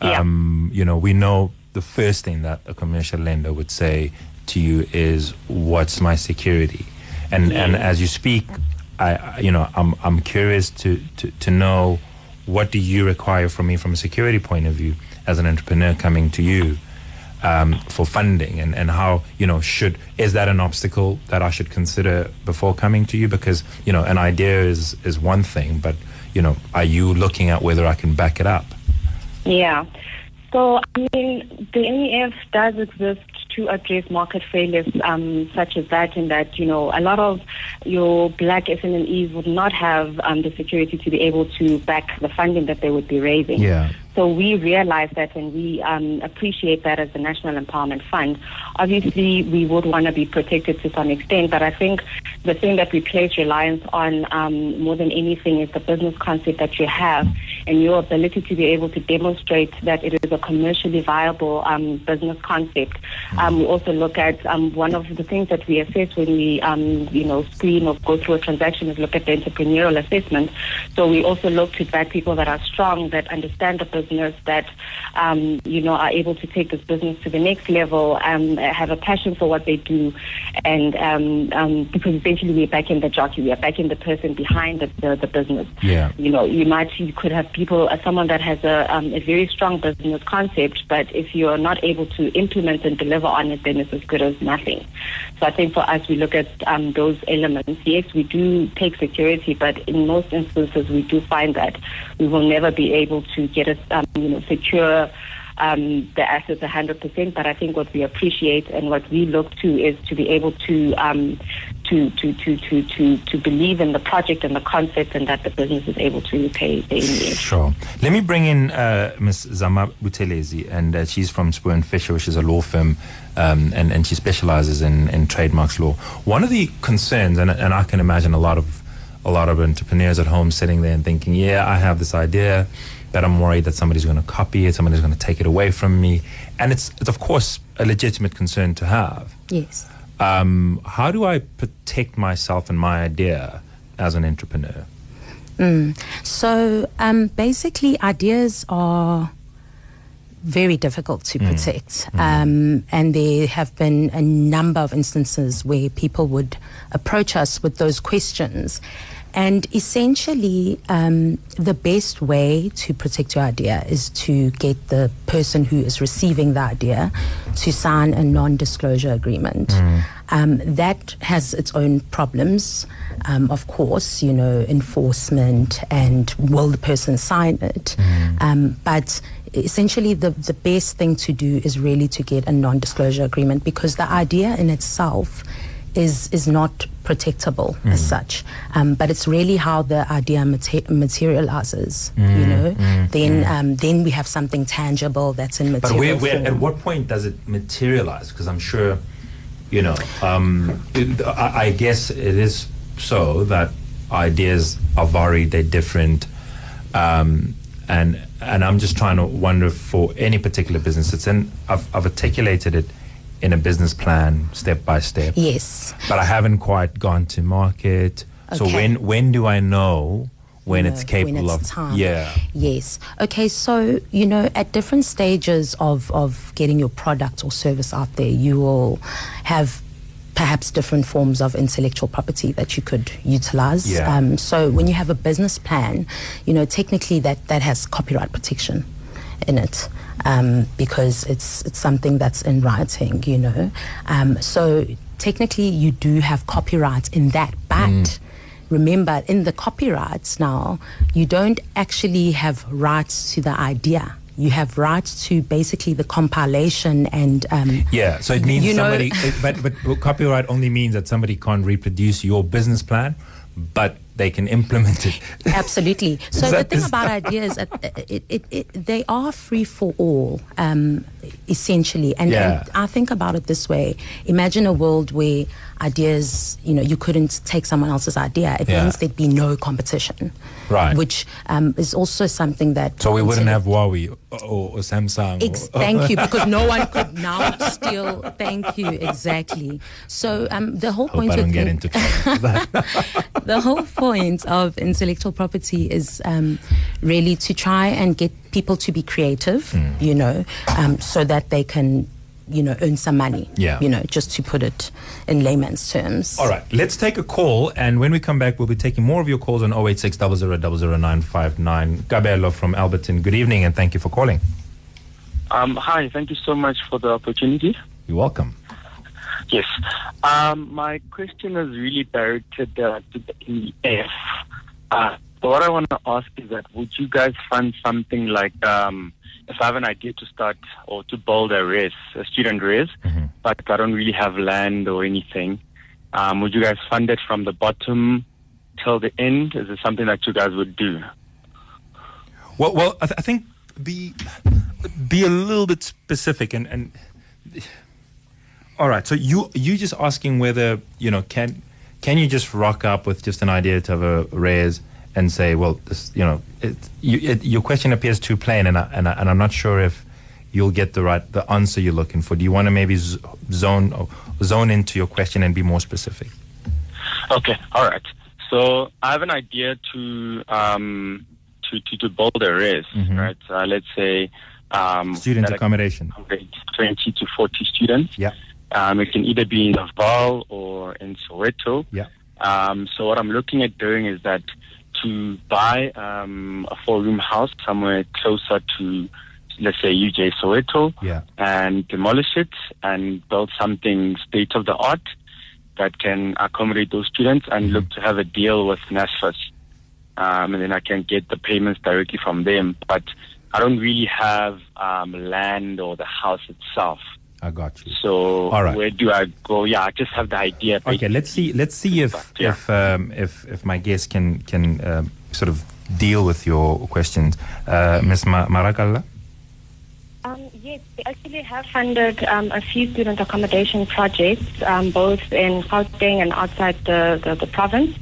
Um, yeah. You know, we know the first thing that a commercial lender would say to you is, "What's my security?" And mm. and as you speak, I you know I'm I'm curious to, to to know what do you require from me from a security point of view as an entrepreneur coming to you um, for funding and, and how you know should is that an obstacle that I should consider before coming to you because you know an idea is is one thing but you know are you looking at whether I can back it up yeah so, I mean, the NEF does exist to address market failures um, such as that, in that, you know, a lot of your black SMEs would not have um, the security to be able to back the funding that they would be raising. Yeah. So we realize that and we um, appreciate that as the National Empowerment Fund. Obviously, we would want to be protected to some extent, but I think the thing that we place reliance on um, more than anything is the business concept that you have and your ability to be able to demonstrate that it is a commercially viable um, business concept. Um, we also look at um, one of the things that we assess when we, um, you know, screen or go through a transaction is look at the entrepreneurial assessment. So we also look to back people that are strong, that understand the business, that, um, you know, are able to take this business to the next level, um, have a passion for what they do, and um, um, because essentially we're backing the jockey, we are backing the person behind the, the, the business. Yeah. You know, you might, you could have people, uh, someone that has a, um, a very strong business concept, but if you're not able to implement and deliver on it, then it's as good as nothing. So I think for us, we look at um, those elements. Yes, we do take security, but in most instances, we do find that we will never be able to get us, um, you know, secure um, the assets 100%. But I think what we appreciate and what we look to is to be able to um, to, to, to, to, to, to believe in the project and the concept and that the business is able to repay the investment. Sure. Let me bring in uh, Ms. Zama Buthelezi, and uh, she's from Spoor and Fisher, which is a law firm, um, and, and she specializes in, in trademarks law. One of the concerns, and, and I can imagine a lot of a lot of entrepreneurs at home sitting there and thinking, yeah, I have this idea that I'm worried that somebody's going to copy it, somebody's going to take it away from me. And it's, it's, of course, a legitimate concern to have. Yes. Um, how do I protect myself and my idea as an entrepreneur? Mm. So um, basically, ideas are very difficult to mm. protect. Mm. Um, and there have been a number of instances where people would approach us with those questions. And essentially, um, the best way to protect your idea is to get the person who is receiving the idea to sign a non disclosure agreement. Mm. Um, that has its own problems, um, of course, you know, enforcement and will the person sign it. Um, but essentially, the, the best thing to do is really to get a non disclosure agreement because the idea in itself is is not protectable as such. Um, but it's really how the idea mate- materializes. You know, then um, then we have something tangible that's in But material where, where, at what point does it materialize? Because I'm sure, you know, um, it, I, I guess it is so that ideas are varied, they're different, um, and and I'm just trying to wonder for any particular business. It's in I've, I've articulated it in a business plan, step by step. Yes. But I haven't quite gone to market. Okay. So when when do I know when it's capable when it's of? time. Yeah. Yes. Okay. So you know, at different stages of of getting your product or service out there, you will have perhaps different forms of intellectual property that you could utilize. Yeah. Um, so when you have a business plan, you know, technically that that has copyright protection in it. Um, because it's it's something that's in writing, you know. Um, so technically, you do have copyright in that, but remember in the copyrights now you don't actually have rights to the idea you have rights to basically the compilation and um, Yeah, so it means somebody, it- but, but copyright only means that somebody can't reproduce your business plan, but they can implement it. Absolutely. So the thing about ideas, it, it, it, they are free for all, um, essentially. And, Yeah. and I think about it this way: imagine a world where ideas, you know, you couldn't take someone else's idea. It Yeah. means there'd be no competition, Right. Which um, is also something that. So we wouldn't have Huawei or, or, Samsung. Ex- or- thank you, because no one could now steal. Thank you, exactly. So um, the whole Hope point I don't get in- into the whole point of intellectual property is um, really to try and get people to be creative, Hmm. you know, um, so that they can, you know, earn some money. Yeah. You know, just to put it in layman's terms. All right, let's take a call, and when we come back, we'll be taking more of your calls on 086 959 Gabello from Alberton. Good evening, and thank you for calling. Um, hi, thank you so much for the opportunity. You're welcome. Yes. Um, my question is really directed uh, to the EF. Uh, but what I want to ask is that would you guys fund something like um, if I have an idea to start or to build a res, a student res, but I don't really have land or anything, um, would you guys fund it from the bottom till the end? Is it something that you guys would do? Well, well, I, th- I think be be a little bit specific, and and all right. So you you just asking whether you know can can you just rock up with just an idea to have a raise and say, well, this, you know, it, you, it, your question appears too plain, and I, and I, and I'm not sure if you'll get the right the answer you're looking for. Do you want to maybe z- zone zone into your question and be more specific? Okay, all right. So I have an idea to um, to, to, to build a res, right? Uh, let's say um, Student accommodation. 20 to 40 students. Yeah. Um, it can either be in Naval or in Soweto. Yeah. Um, so what I'm looking at doing is that to buy um, a four-room house somewhere closer to, let's say, UJ Soweto, Yeah. and demolish it and build something state of the art that can accommodate those students and look to have a deal with NSFAS. Um, and then I can get the payments directly from them. But I don't really have um, land or the house itself. I got you. So All right. where do I go? Yeah, I just have the idea. Okay, let's see. Let's see if Yeah. if um, if if my guest can can um, sort of deal with your questions, uh, Ms. Ma- Marakalla. Yes, we actually have funded um, a few student accommodation projects, um, both in Gauteng and outside the, the, the province.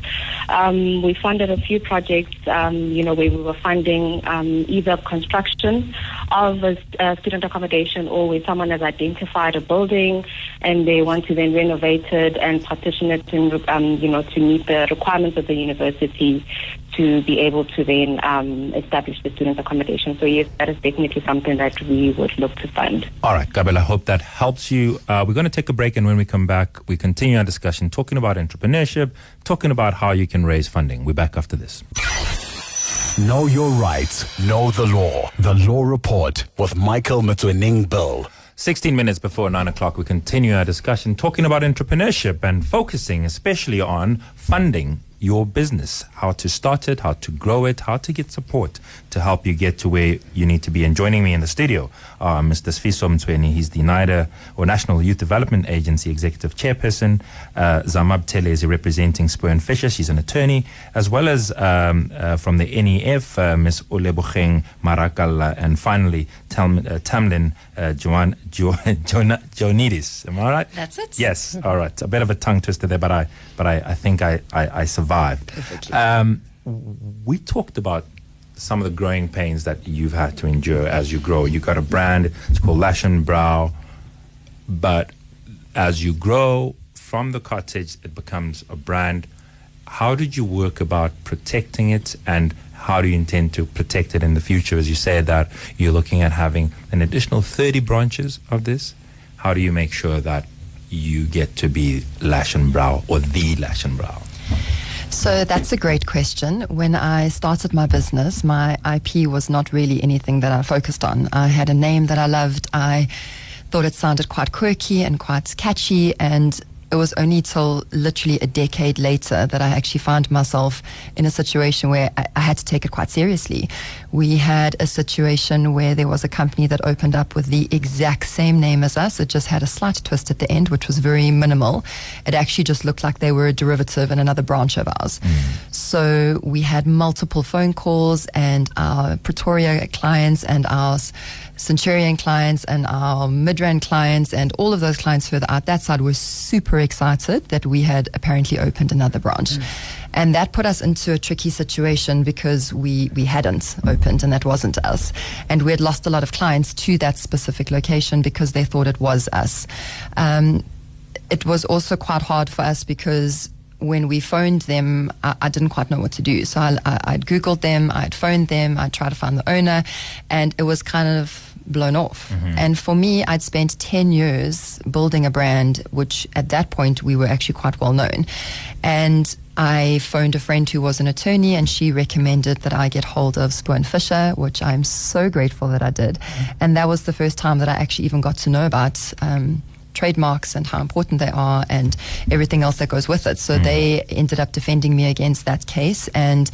Um, we funded a few projects, um, you know, where we were funding um, either construction of a, a student accommodation or where someone has identified a building and they want to then renovate it and partition it, in, you know, to meet the requirements of the university to be able to then um, establish the student accommodation. So yes, that is definitely something that we would look to fund. All right, Gabriel, I hope that helps you. Uh, we're going to take a break, and when we come back, we continue our discussion talking about entrepreneurship, talking about how you can raise funding. We're back after this. Know your rights, know the law. The Law Report with Michael Motsoeneng Bill. 16 minutes before 9 o'clock, we continue our discussion talking about entrepreneurship and focusing especially on funding your business, how to start it, how to grow it, how to get support to help you get to where you need to be. And joining me in the studio are Mr. Sifiso Mtsweni. He's the NYDA or National Youth Development Agency Executive Chairperson. Uh, Zama Buthelezi is representing Spoor and Fisher. She's an attorney, as well as um, uh, from the NEF, uh, Ms. Olebogeng Marakalla, and finally Tam, uh, Tamlin uh, Joan, jo, Joannides. Am I right? That's it. Yes. All right. A bit of a tongue twister there, but I, but I, I think I, I, I survived. Um, we talked about some of the growing pains that you've had to endure as you grow. You've got a brand, it's called Lash and Brow, but as you grow from the cottage, it becomes a brand. How did you work about protecting it and how do you intend to protect it in the future? As you said that you're looking at having an additional 30 branches of this. How do you make sure that you get to be Lash and Brow or the Lash and Brow? So that's a great question. When I started my business, my IP was not really anything that I focused on. I had a name that I loved. I thought it sounded quite quirky and quite catchy and it was only till literally a decade later that I actually found myself in a situation where I, I, had to take it quite seriously. We had a situation where there was a company that opened up with the exact same name as us. It just had a slight twist at the end, which was very minimal. It actually just looked like they were a derivative and another branch of ours. Mm. So we had multiple phone calls and our Pretoria clients and our Centurion clients and our Midrand clients and all of those clients further out that side were super excited that we had apparently opened another branch. Mm. And that put us into a tricky situation because we, we hadn't opened and that wasn't us. And we had lost a lot of clients to that specific location because they thought it was us. Um, it was also quite hard for us because when we phoned them, I, I, didn't quite know what to do. So I, I, would Googled them, I'd phoned them, I'd tried to find the owner, and it was kind of blown off. Mm-hmm. And for me, I'd spent 10 years building a brand, which at that point we were actually quite well known. And I phoned a friend who was an attorney and she recommended that I get hold of and Fisher, which I'm so grateful that I did. Mm-hmm. And that was the first time that I actually even got to know about um, trademarks and how important they are and everything else that goes with it. So mm. they ended up defending me against that case. And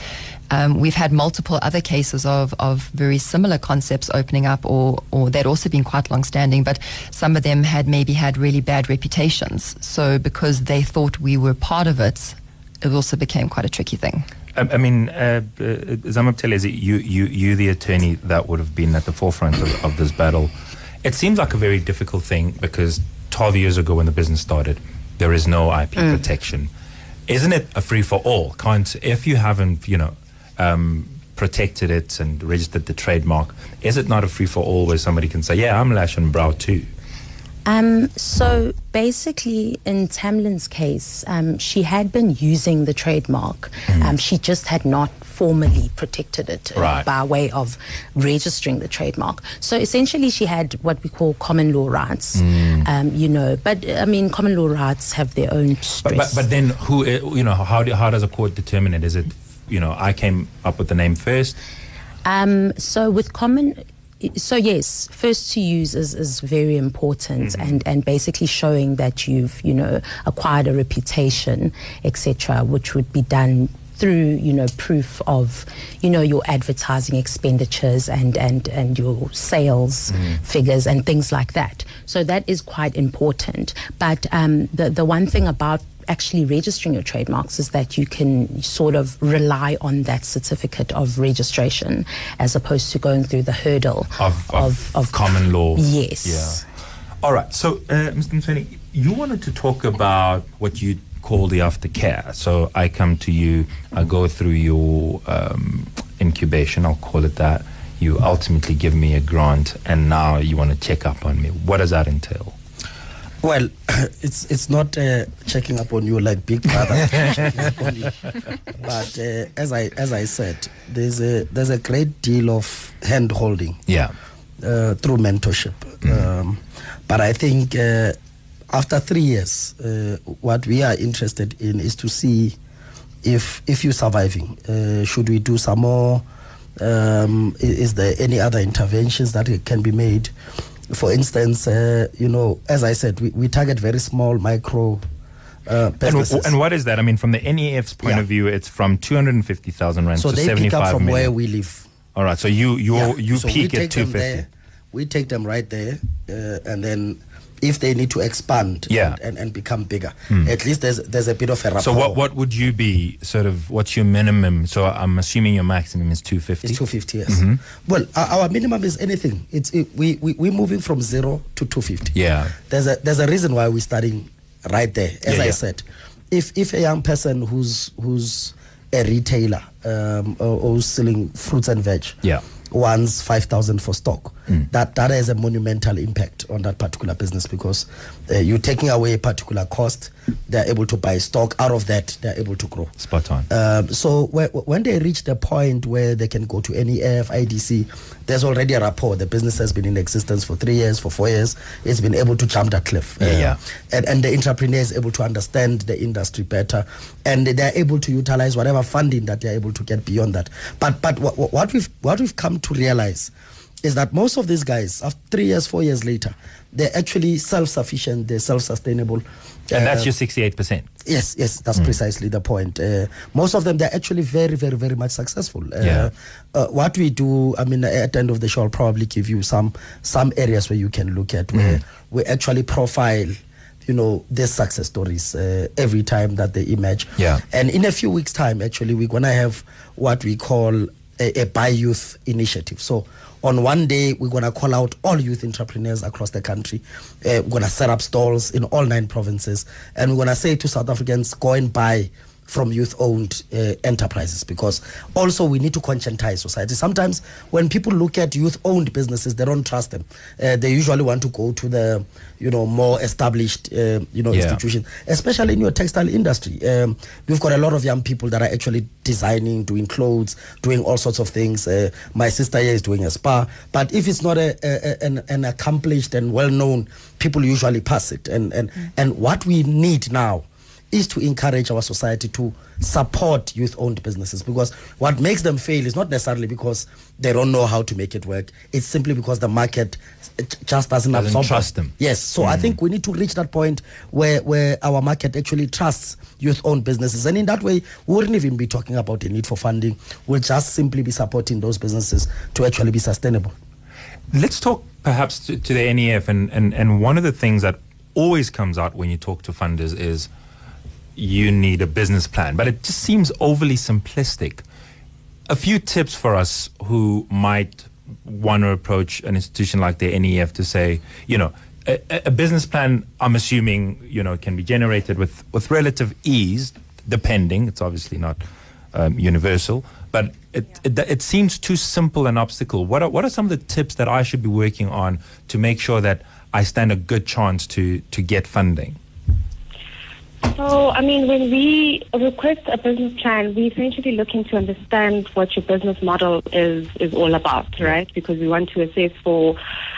um, we've had multiple other cases of, of very similar concepts opening up or, or they'd also been quite long standing, but some of them had maybe had really bad reputations. So because they thought we were part of it, it also became quite a tricky thing. I, mean, uh, uh, Zamab you, you, you, the attorney that would have been at the forefront of, of this battle. It seems like a very difficult thing because 12 years ago when the business started, there is no IP mm. protection. Isn't it a free for all? Can't, if you haven't, you know, um, protected it and registered the trademark, is it not a free for all where somebody can say, yeah, I'm Lash and Brow too? Um, so basically, in Tamlin's case, um, she had been using the trademark. Mm. Um, she just had not formally protected it uh, right. by way of registering the trademark. So essentially, she had what we call common law rights. Mm. Um, you know, but I mean, common law rights have their own stress. But, but, but then, who uh, you know, how do, how does a court determine it? Is it you know, I came up with the name first? Um, so with common so yes, first to use is, is very important mm-hmm. and, and basically showing that you've, you know, acquired a reputation, etc., which would be done through, you know, proof of, you know, your advertising expenditures and, and, and your sales mm. figures and things like that. So that is quite important. But um, the, the one thing about actually registering your trademarks is that you can sort of rely on that certificate of registration as opposed to going through the hurdle of, of, of, of common law. Yes. Yeah. All right. So, uh, Mr. Mtsweni, you wanted to talk about what you call the aftercare. So I come to you, I go through your um, incubation, I'll call it that. You ultimately give me a grant, and now you want to check up on me. What does that entail? Well, it's it's not uh, checking up on you like Big Brother, but uh, as I as I said, there's a there's a great deal of hand holding. Yeah. Uh, through mentorship, mm. um, but I think uh, after three years, uh, what we are interested in is to see if if you're surviving. Uh, should we do some more? Um, is, there any other interventions that can be made? for instance, uh, you know, as I said, we, we target very small micro uh, And, businesses. and what is that? I mean, from the NEF's point Yeah. of view, it's from 250,000 rand so to they pick 75 up from million. where we live. All right, so you you Yeah, you so peak at them 250. there, we take them right there, uh, and then if they need to expand Yeah. and, and, and become bigger, Hmm. at least there's there's a bit of a rapport. So what what would you be sort of what's your minimum? So I'm assuming your maximum is 250. It's 250, yes. Mhm. Well, our, our minimum is anything. It's it, we, we we're moving from zero to 250. Yeah. There's a there's a reason why we're starting right there. As Yeah, I yeah. said, if if a young person who's who's a retailer um, or, or who's selling fruits and veg, Yeah. wants five thousand for stock, Mm. that that has a monumental impact on that particular business because uh, you're taking away a particular cost. They're able to buy stock. Out of that, they're able to grow. Spot on. Um, so whe- when they reach the point where they can go to any IDC, there's already a rapport. The business has been in existence for three years, for four years. It's been able to jump that cliff. Yeah, yeah. And, and the entrepreneur is able to understand the industry better, and they're able to utilize whatever funding that they're able to get beyond that. But but what, what we've what we've come to realize is that most of these guys, after three years, four years later, they're actually self-sufficient. They're self-sustainable. and that's Uh, your 68%. Yes, yes, that's precisely the point. Uh, most of them, they're actually very, very, very much successful. Uh, Yeah. uh, what we do, I mean, at the end of the show, I'll probably give you some some areas where you can look at where we actually profile, you know, their success stories uh, every time that they emerge. Yeah. And in a few weeks' time, actually, we're gonna have what we call a, a buy youth initiative. So on one day, we're gonna call out all youth entrepreneurs across the country. Uh, we're gonna set up stalls in all nine provinces, and we're gonna say to South Africans, go and buy from youth-owned uh, enterprises because also we need to conscientize society. Sometimes when people look at youth-owned businesses, they don't trust them. Uh, they usually want to go to the, you know, more established, uh, you know, Yeah. institutions, especially in your textile industry. Um, we've got a lot of young people that are actually designing, doing clothes, doing all sorts of things. Uh, my sister here is doing a spa, but if it's not a, a, a- an, an accomplished and well-known, people usually pass it. And and and what we need now is to encourage our society to support youth-owned businesses because what makes them fail is not necessarily because they don't know how to make it work. It's simply because the market just doesn't, Doesn't absorb trust them. Yes, so I mm. think we need to reach that point where where our market actually trusts youth-owned businesses, and in that way, we wouldn't even be talking about the need for funding. We'll just simply be supporting those businesses to actually be sustainable. Let's talk perhaps to, to the NEF, and, and, and one of the things that always comes out when you talk to funders is you need a business plan, but it just seems overly simplistic. A few tips for us who might want to approach an institution like the NEF to say, you know, a, a- business plan, I'm assuming, you know, can be generated with, with relative ease, depending. It's obviously not um, universal, but it, it, it seems too simple an obstacle. What are, what are some of the tips that I should be working on to make sure that I stand a good chance to, to get funding? So, I mean, when we request a business plan, we essentially looking to understand what your business model is is all about, right? Because we want to assess for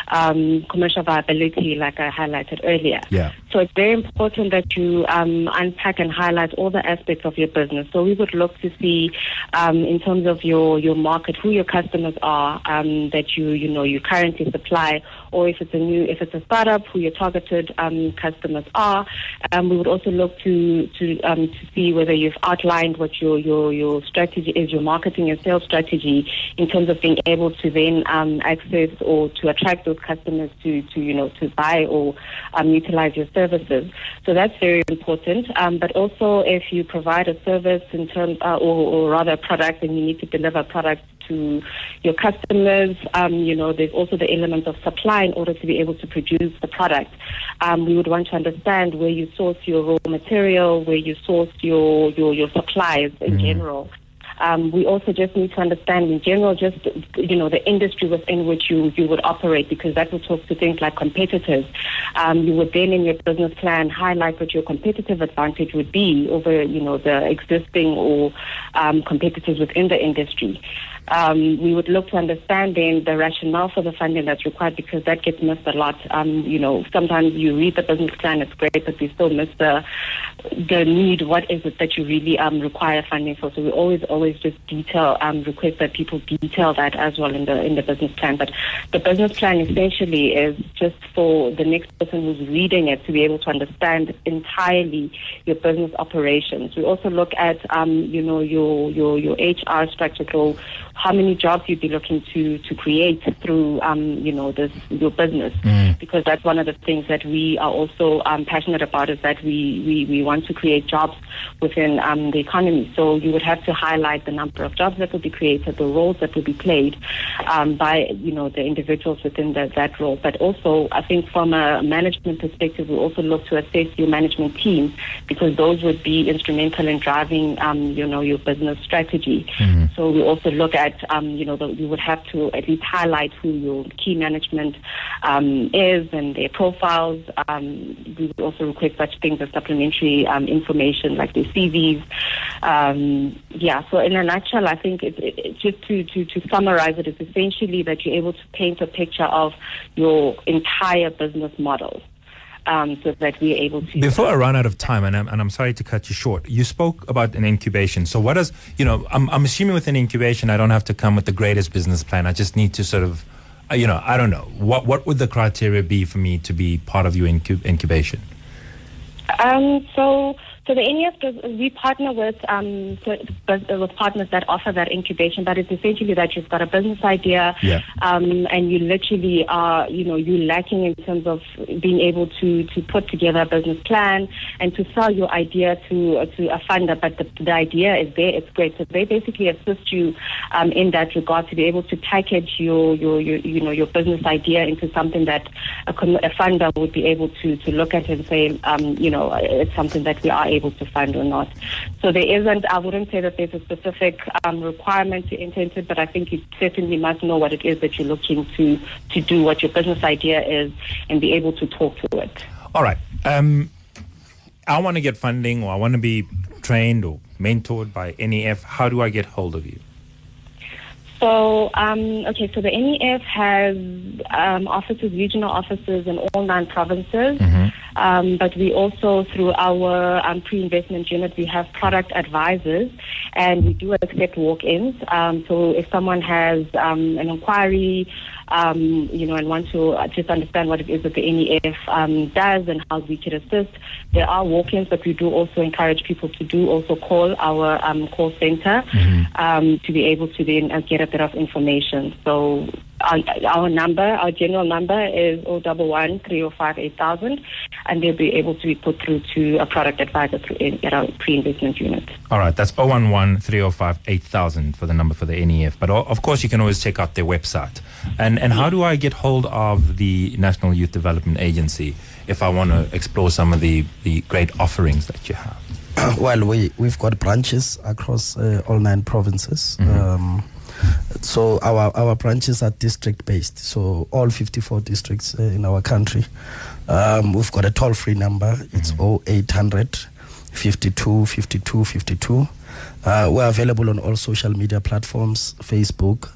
um, commercial viability, like I highlighted earlier. Yeah. So it's very important that you um, unpack and highlight all the aspects of your business. So we would look to see, um, in terms of your, your market, who your customers are um, that you you know you currently supply, or if it's a new if it's a startup, who your targeted um, customers are. Um, we would also look to to um, to see whether you've outlined what your your your strategy is, your marketing and sales strategy, in terms of being able to then um, access or to attract those customers to to you know to buy or um, utilize your services. So that's very important. Um, but also, if you provide a service in terms, uh, or, or rather a product, and you need to deliver products to your customers, um, you know, there's also the element of supply in order to be able to produce the product. Um, we would want to understand where you source your raw material, where you source your your, your supplies in general. Um, we also just need to understand in general just you know the industry within which you, you would operate because that will talk to things like competitors. Um, you would then in your business plan highlight what your competitive advantage would be over you know the existing or um, competitors within the industry. Um, we would look to understanding the rationale for the funding that's required because that gets missed a lot. Um, you know, sometimes you read the business plan, it's great, but we still miss the the need. What is it that you really um, require funding for? So we always, always just detail um, request that people detail that as well in the in the business plan. But the business plan essentially is just for the next person who's reading it to be able to understand entirely your business operations. We also look at um, you know your your your HR structure. So how many jobs you'd be looking to to create through um, you know this your business because that's one of the things that we are also um, passionate about is that we, we, we want to create jobs within um, the economy. So you would have to highlight the number of jobs that will be created, the roles that will be played um, by you know the individuals within the, that role. But also, I think from a management perspective, we also look to assess your management team because those would be instrumental in driving um, you know your business strategy. So we also look at um, you know the, you would have to at least highlight who your key management um, is and their profiles. Um, we would also request such things as supplementary um, information like their CVs. Um, yeah, so in a nutshell, I think it, it, just to, to, to summarize it, it's essentially that you're able to paint a picture of your entire business model. Um, so that we're able to Before I run out of time, and I'm, and I'm sorry to cut you short, you spoke about an incubation. So, what does, you know, I'm, I'm assuming with an incubation, I don't have to come with the greatest business plan. I just need to sort of, uh, you know, I don't know. What, what would the criteria be for me to be part of your incu- incubation? Um, so, so the NEF does, we partner with um, uh, with partners that offer that incubation, but it's essentially that you've got a business idea, Yeah. um, and you literally are, you know, you lacking in terms of being able to to put together a business plan and to sell your idea to to a funder. But the, the idea is there; it's great. So they basically assist you um, in that regard to be able to package your your, your you know your business idea into something that a, a funder would be able to to look at and say, um, you know, it's something that we are able to fund or not. So there isn't. I wouldn't say that there's a specific um, requirement to enter into, but I think you certainly must know what it is that you're looking to to do, what your business idea is, and be able to talk to it. All right. Um, I want to get funding or I want to be trained or mentored by NEF. How do I get hold of you? So, um, okay, so the NEF has um, offices, regional offices in all nine provinces. Um, but we also, through our um, pre-investment unit, we have product advisors, and we do accept walk-ins. Um, so, if someone has um, an inquiry, um, you know, and want to uh, just understand what it is that the NEF um, does and how we can assist, there are walk-ins, but we do also encourage people to do also call our um, call center um, to be able to then uh, get a bit of information. So our, our number, our general number is 011 305 8000, and they'll be able to be put through to a product advisor through in, at our pre-investment unit. All right, that's 011 305 8000 for the number for the NEF. But of course, you can always check out their website. And, and how do I get hold of the National Youth Development Agency if I want to explore some of the, the great offerings that you have? well, we we've got branches across uh, all nine provinces. Um, so our our branches are district based. So all 54 districts uh, in our country. Um, we've got a toll free number. It's 0800 52 52 52. Uh, we're available on all social media platforms: Facebook,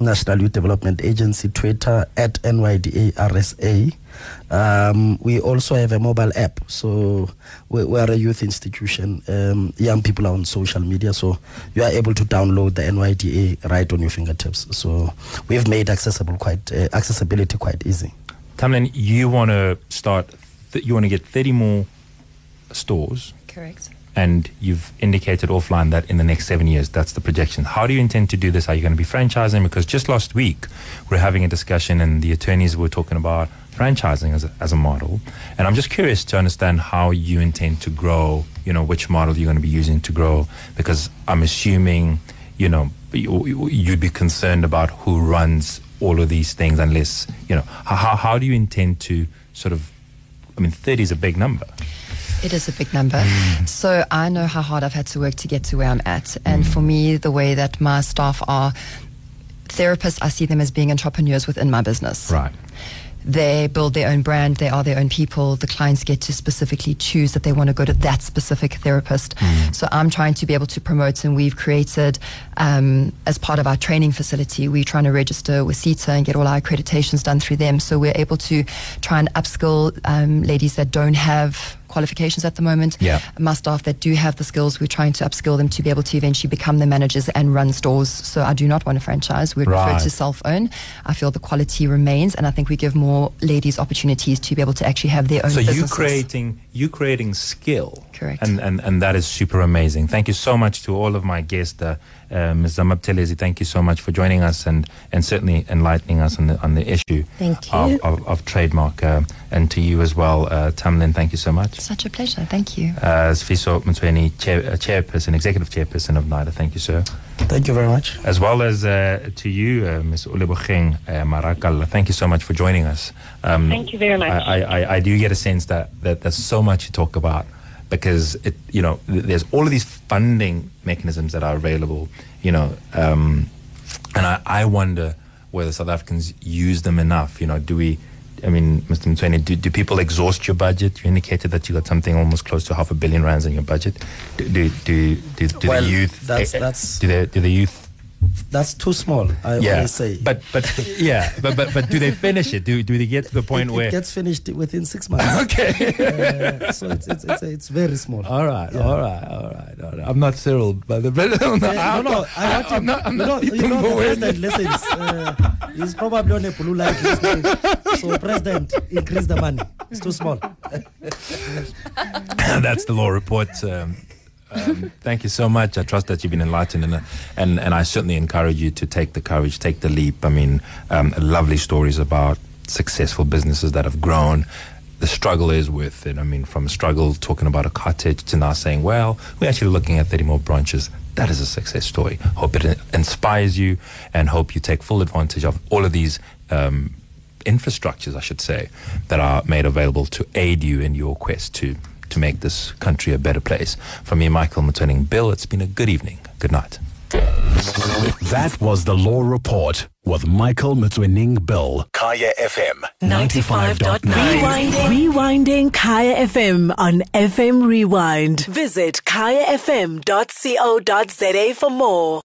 National Youth Development Agency, Twitter at NYDA RSA. Um, we also have a mobile app. So we, we are a youth institution. Um, young people are on social media, so you are able to download the NYDA right on your fingertips. So we've made accessible quite uh, accessibility quite easy. Tamlin, you want to start, th- you want to get 30 more stores, Correct. And you've indicated offline that in the next seven years, that's the projection. How do you intend to do this? Are you going to be franchising? Because just last week, we're having a discussion, and the attorneys were talking about franchising as a, as a model. And I'm just curious to understand how you intend to grow, you know, which model you're going to be using to grow, because I'm assuming, you know, you- you- you'd be concerned about who runs all of these things unless, you know, how, how do you intend to sort of, I mean, 30 is a big number. It is a big number. So I know how hard I've had to work to get to where I'm at. And for me, the way that my staff are therapists, I see them as being entrepreneurs within my business. Right. they build their own brand, they are their own people. The clients get to specifically choose that they want to go to that specific therapist. So I'm trying to be able to promote, and we've created, um, as part of our training facility, we're trying to register with SETA and get all our accreditations done through them. So we're able to try and upskill um, ladies that don't have qualifications at the moment. Yeah. My staff that do have the skills, we're trying to upskill them to be able to eventually become the managers and run stores. So I do not want a franchise. We prefer to self-own. I feel the quality remains, and I think we give more ladies opportunities to be able to actually have their own So you businesses. creating you creating skill, Correct. and, and and that is super amazing. Thank you so much to all of my guests, uh, uh, Ms. Zamab Thank you so much for joining us and and certainly enlightening us on the on the issue of, of, of trademark, uh, and to you as well, uh, Tamlin. Thank you so much. Such a pleasure. Thank you. Uh, Sifiso Mtsweni, chair, uh, chairperson, executive chairperson of NYDA. Thank you, sir. Thank you very much. As well as uh, to you, uh, Ms. Olebogeng uh, Marakalla. Thank you so much for joining us. Um, Thank you very much. I, I, I do get a sense that, that there's so much to talk about because it, you know, there's all of these funding mechanisms that are available, you know, um, and I, I wonder whether South Africans use them enough. You know, do we? I mean, Mr. Mtsweni, do, do people exhaust your budget? You indicated that you got something almost close to half a billion rands in your budget. Do do do, do, do Well, the youth? that's- that's- do the do the youth That's too small. I always say. but but yeah, but but but do they finish it? Do do they get to the point it, where? it gets finished within six months. okay. Uh, so it's it's, it's it's very small. all right, Yeah. all right, all right, all right. I'm not Cyril, but the not, Yeah, I'm no, not, no, I want I'm not, I'm you know, you know, president listens. Uh, he's probably on a blue light. So, president, increase the money. It's too small. That's the law report. Um, um, thank you so much. I trust that you've been enlightened, and, and and I certainly encourage you to take the courage, take the leap. I mean, um, lovely stories about successful businesses that have grown. The struggle is with it. I mean, from struggle talking about a cottage to now saying, well, we're actually looking at 30 more branches. That is a success story. Hope it inspires you, and hope you take full advantage of all of these. Um, infrastructures, I should say, that are made available to aid you in your quest to to make this country a better place. From me, Michael Motsoeneng Bill, it's been a good evening. Good night. That was the Law Report with Michael Motsoeneng Bill. Kaya FM 95.9. Rewinding, rewinding Kaya FM on FM Rewind. Visit kayafm.co.za for more.